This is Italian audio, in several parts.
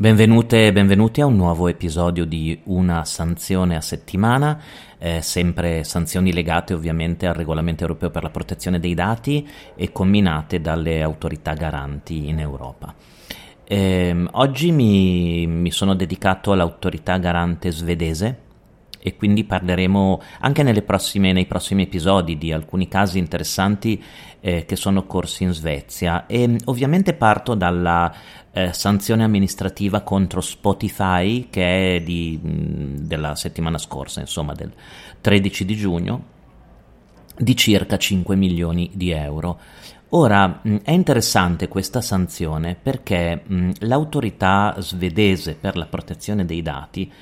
Benvenute e benvenuti a un nuovo episodio di Una sanzione a settimana, eh, sempre sanzioni legate ovviamente al regolamento europeo per la protezione dei dati e combinate dalle autorità garanti in Europa. Eh, oggi mi, mi sono dedicato all'autorità garante svedese e quindi parleremo anche prossime, nei prossimi episodi di alcuni casi interessanti eh, che sono corsi in Svezia e ovviamente parto dalla eh, sanzione amministrativa contro Spotify che è di, mh, della settimana scorsa, insomma del 13 di giugno, di circa 5 milioni di euro. Ora mh, è interessante questa sanzione perché mh, l'autorità svedese per la protezione dei dati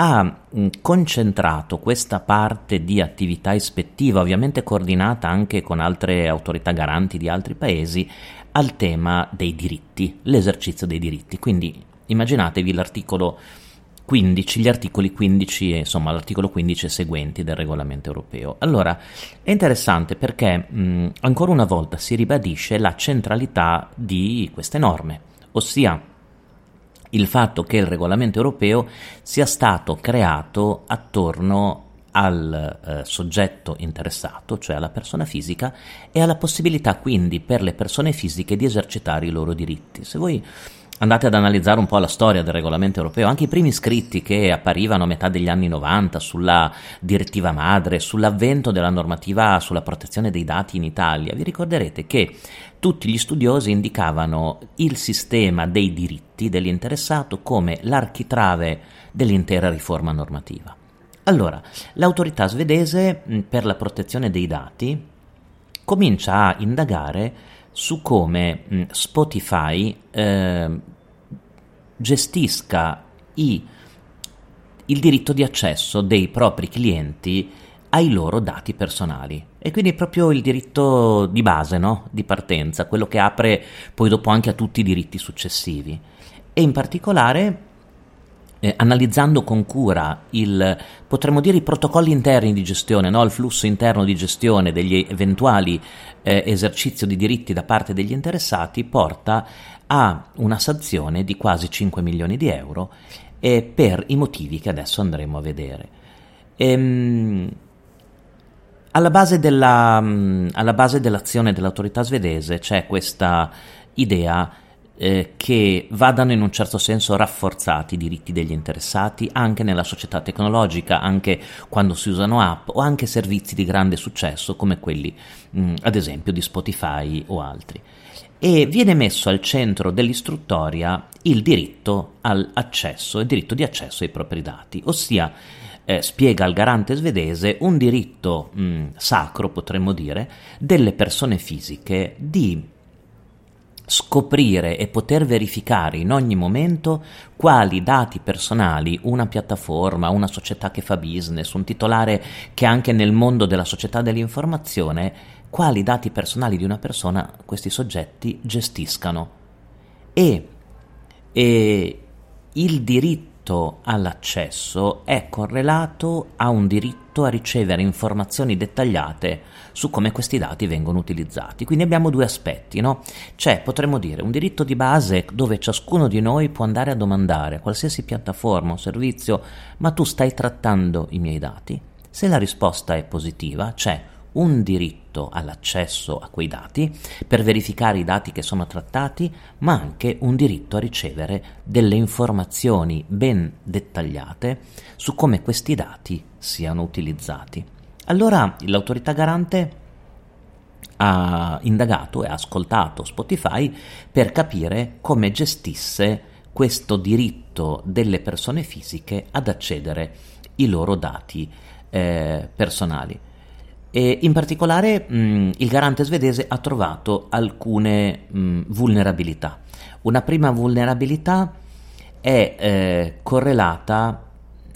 ha concentrato questa parte di attività ispettiva, ovviamente coordinata anche con altre autorità garanti di altri paesi, al tema dei diritti, l'esercizio dei diritti. Quindi immaginatevi l'articolo 15, gli articoli 15 e insomma l'articolo 15 e seguenti del regolamento europeo. Allora, è interessante perché mh, ancora una volta si ribadisce la centralità di queste norme, ossia il fatto che il regolamento europeo sia stato creato attorno al eh, soggetto interessato, cioè alla persona fisica, e alla possibilità quindi per le persone fisiche di esercitare i loro diritti. Se voi andate ad analizzare un po' la storia del regolamento europeo, anche i primi scritti che apparivano a metà degli anni 90 sulla direttiva madre, sull'avvento della normativa sulla protezione dei dati in Italia, vi ricorderete che tutti gli studiosi indicavano il sistema dei diritti dell'interessato come l'architrave dell'intera riforma normativa. Allora, l'autorità svedese per la protezione dei dati comincia a indagare su come Spotify eh, gestisca i, il diritto di accesso dei propri clienti ai loro dati personali. E quindi proprio il diritto di base, no? di partenza, quello che apre poi dopo anche a tutti i diritti successivi. E in particolare eh, analizzando con cura il, potremmo dire, i protocolli interni di gestione, no? il flusso interno di gestione degli eventuali eh, esercizio di diritti da parte degli interessati, porta a una sanzione di quasi 5 milioni di euro eh, per i motivi che adesso andremo a vedere. Ehm, alla, base della, alla base dell'azione dell'autorità svedese c'è questa idea eh, che vadano in un certo senso rafforzati i diritti degli interessati anche nella società tecnologica, anche quando si usano app o anche servizi di grande successo come quelli mh, ad esempio di Spotify o altri. E viene messo al centro dell'istruttoria il diritto all'accesso, il diritto di accesso ai propri dati, ossia eh, spiega al garante svedese un diritto mh, sacro, potremmo dire, delle persone fisiche di scoprire e poter verificare in ogni momento quali dati personali una piattaforma, una società che fa business, un titolare che anche nel mondo della società dell'informazione, quali dati personali di una persona questi soggetti gestiscano. E, e il diritto diritto all'accesso è correlato a un diritto a ricevere informazioni dettagliate su come questi dati vengono utilizzati. Quindi abbiamo due aspetti, no? C'è, potremmo dire, un diritto di base dove ciascuno di noi può andare a domandare a qualsiasi piattaforma o servizio, ma tu stai trattando i miei dati? Se la risposta è positiva, c'è un diritto all'accesso a quei dati per verificare i dati che sono trattati, ma anche un diritto a ricevere delle informazioni ben dettagliate su come questi dati siano utilizzati. Allora l'autorità garante ha indagato e ha ascoltato Spotify per capire come gestisse questo diritto delle persone fisiche ad accedere ai loro dati eh, personali. E in particolare mh, il garante svedese ha trovato alcune mh, vulnerabilità. Una prima vulnerabilità è eh, correlata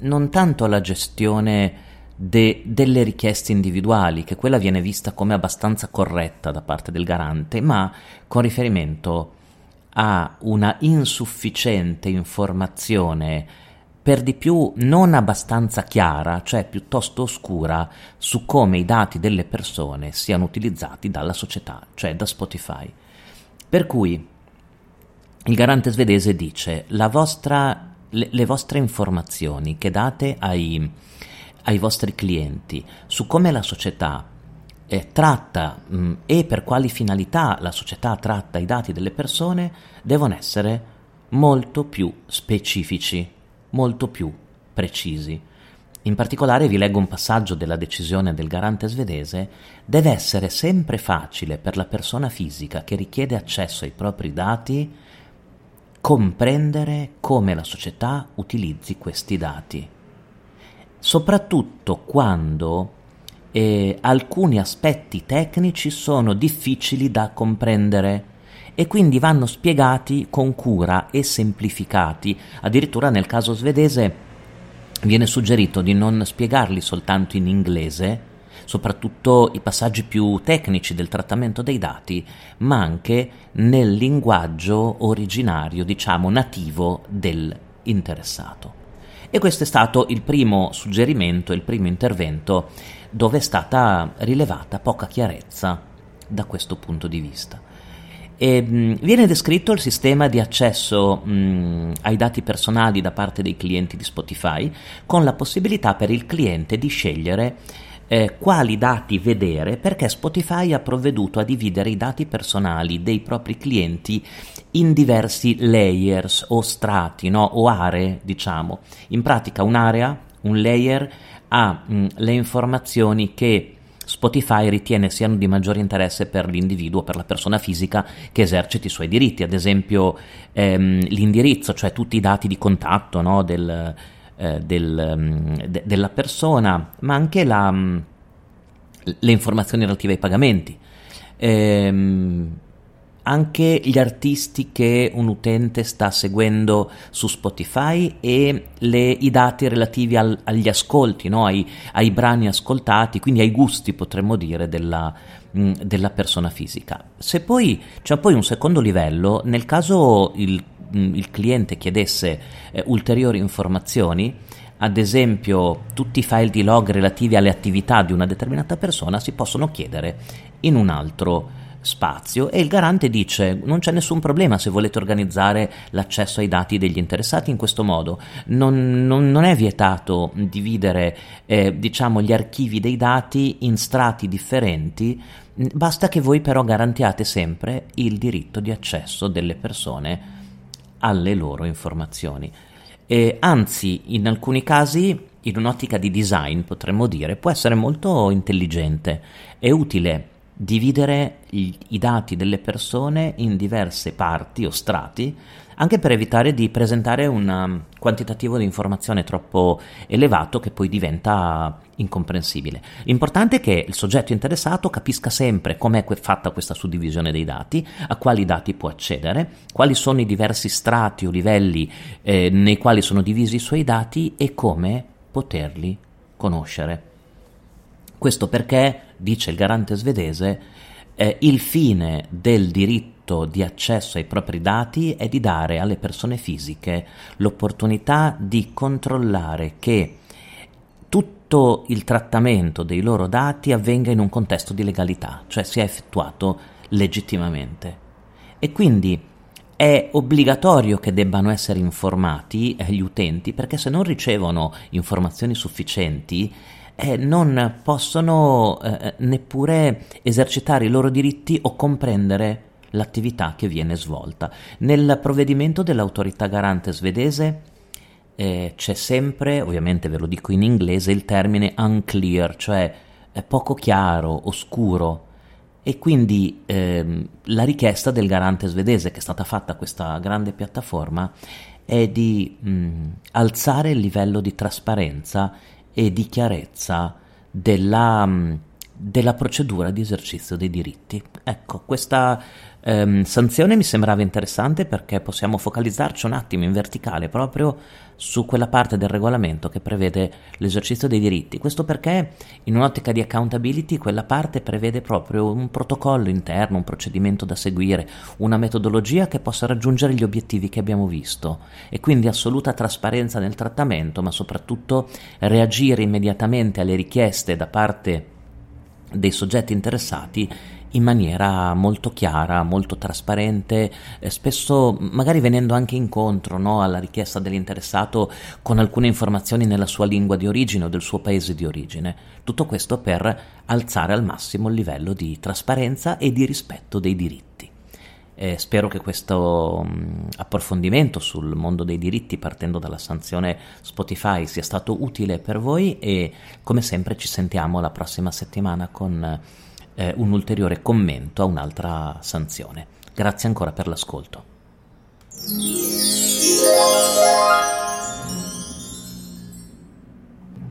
non tanto alla gestione de- delle richieste individuali, che quella viene vista come abbastanza corretta da parte del garante, ma con riferimento a una insufficiente informazione per di più non abbastanza chiara, cioè piuttosto oscura, su come i dati delle persone siano utilizzati dalla società, cioè da Spotify. Per cui il garante svedese dice vostra, le, le, vostre informazioni che date ai, ai vostri clienti su come la società eh, tratta mh, e per quali finalità la società tratta i dati delle persone devono essere molto più specifici, molto più precisi. In particolare vi leggo un passaggio della decisione del garante svedese, deve essere sempre facile per la persona fisica che richiede accesso ai propri dati comprendere come la società utilizzi questi dati, soprattutto quando eh, alcuni aspetti tecnici sono difficili da comprendere e quindi vanno spiegati con cura e semplificati. Addirittura nel caso svedese viene suggerito di non spiegarli soltanto in inglese, soprattutto i passaggi più tecnici del trattamento dei dati, ma anche nel linguaggio originario, diciamo nativo dell'interessato. E questo è stato il primo suggerimento, il primo intervento dove è stata rilevata poca chiarezza da questo punto di vista. E, mh, viene descritto il sistema di accesso mh, ai dati personali da parte dei clienti di Spotify con la possibilità per il cliente di scegliere eh, quali dati vedere perché Spotify ha provveduto a dividere i dati personali dei propri clienti in diversi layers o strati no? o aree, diciamo. In pratica un'area, un layer, ha mh, le informazioni che Spotify ritiene siano di maggiore interesse per l'individuo, per la persona fisica che eserciti i suoi diritti, ad esempio ehm, l'indirizzo, cioè tutti i dati di contatto no, del, eh, del, mm, de, della persona, ma anche la, mm, le informazioni relative ai pagamenti. Ehm, anche gli artisti che un utente sta seguendo su Spotify e le, i dati relativi al, agli ascolti, no? ai, ai, brani ascoltati, quindi ai gusti potremmo dire della, mh, mm, della persona fisica. Se poi c'è poi un secondo livello, nel caso il, mh, mm, il cliente chiedesse eh, ulteriori informazioni, ad esempio tutti i file di log relativi alle attività di una determinata persona si possono chiedere in un altro spazio e il garante dice non c'è nessun problema se volete organizzare l'accesso ai dati degli interessati in questo modo, non, non, non è vietato dividere eh, diciamo gli archivi dei dati in strati differenti, basta che voi però garantiate sempre il diritto di accesso delle persone alle loro informazioni. E anzi, in alcuni casi, in un'ottica di design, potremmo dire, può essere molto intelligente e utile dividere i, i dati delle persone in diverse parti o strati anche per evitare di presentare un um, quantitativo di informazione troppo elevato che poi diventa incomprensibile. L'importante è che il soggetto interessato capisca sempre com'è fatta questa suddivisione dei dati, a quali dati può accedere, quali sono i diversi strati o livelli eh, nei quali sono divisi i suoi dati e come poterli conoscere. Questo perché, dice il garante svedese, eh, il fine del diritto di accesso ai propri dati è di dare alle persone fisiche l'opportunità di controllare che tutto il trattamento dei loro dati avvenga in un contesto di legalità, cioè sia effettuato legittimamente. E quindi è obbligatorio che debbano essere informati eh, gli utenti perché se non ricevono informazioni sufficienti eh, non possono eh, neppure esercitare i loro diritti o comprendere l'attività che viene svolta. Nel provvedimento dell'autorità garante svedese eh, c'è sempre, ovviamente ve lo dico in inglese, il termine unclear, cioè poco chiaro, oscuro. E quindi ehm, la richiesta del garante svedese che è stata fatta a questa grande piattaforma è di mh, alzare il livello di trasparenza e di chiarezza della, mm, della procedura di esercizio dei diritti. Ecco, questa ehm, sanzione mi sembrava interessante perché possiamo focalizzarci un attimo in verticale proprio su quella parte del regolamento che prevede l'esercizio dei diritti. Questo perché in un'ottica di accountability quella parte prevede proprio un protocollo interno, un procedimento da seguire, una metodologia che possa raggiungere gli obiettivi che abbiamo visto e quindi assoluta trasparenza nel trattamento, ma soprattutto reagire immediatamente alle richieste da parte dei soggetti interessati in maniera molto chiara, molto trasparente, eh, spesso magari venendo anche incontro no, alla richiesta dell'interessato con alcune informazioni nella sua lingua di origine o del suo paese di origine. Tutto questo per alzare al massimo il livello di trasparenza e di rispetto dei diritti. Eh, spero che questo mh, approfondimento sul mondo dei diritti partendo dalla sanzione Spotify sia stato utile per voi e come sempre ci sentiamo la prossima settimana con eh, un ulteriore commento a un'altra sanzione. Grazie ancora per l'ascolto.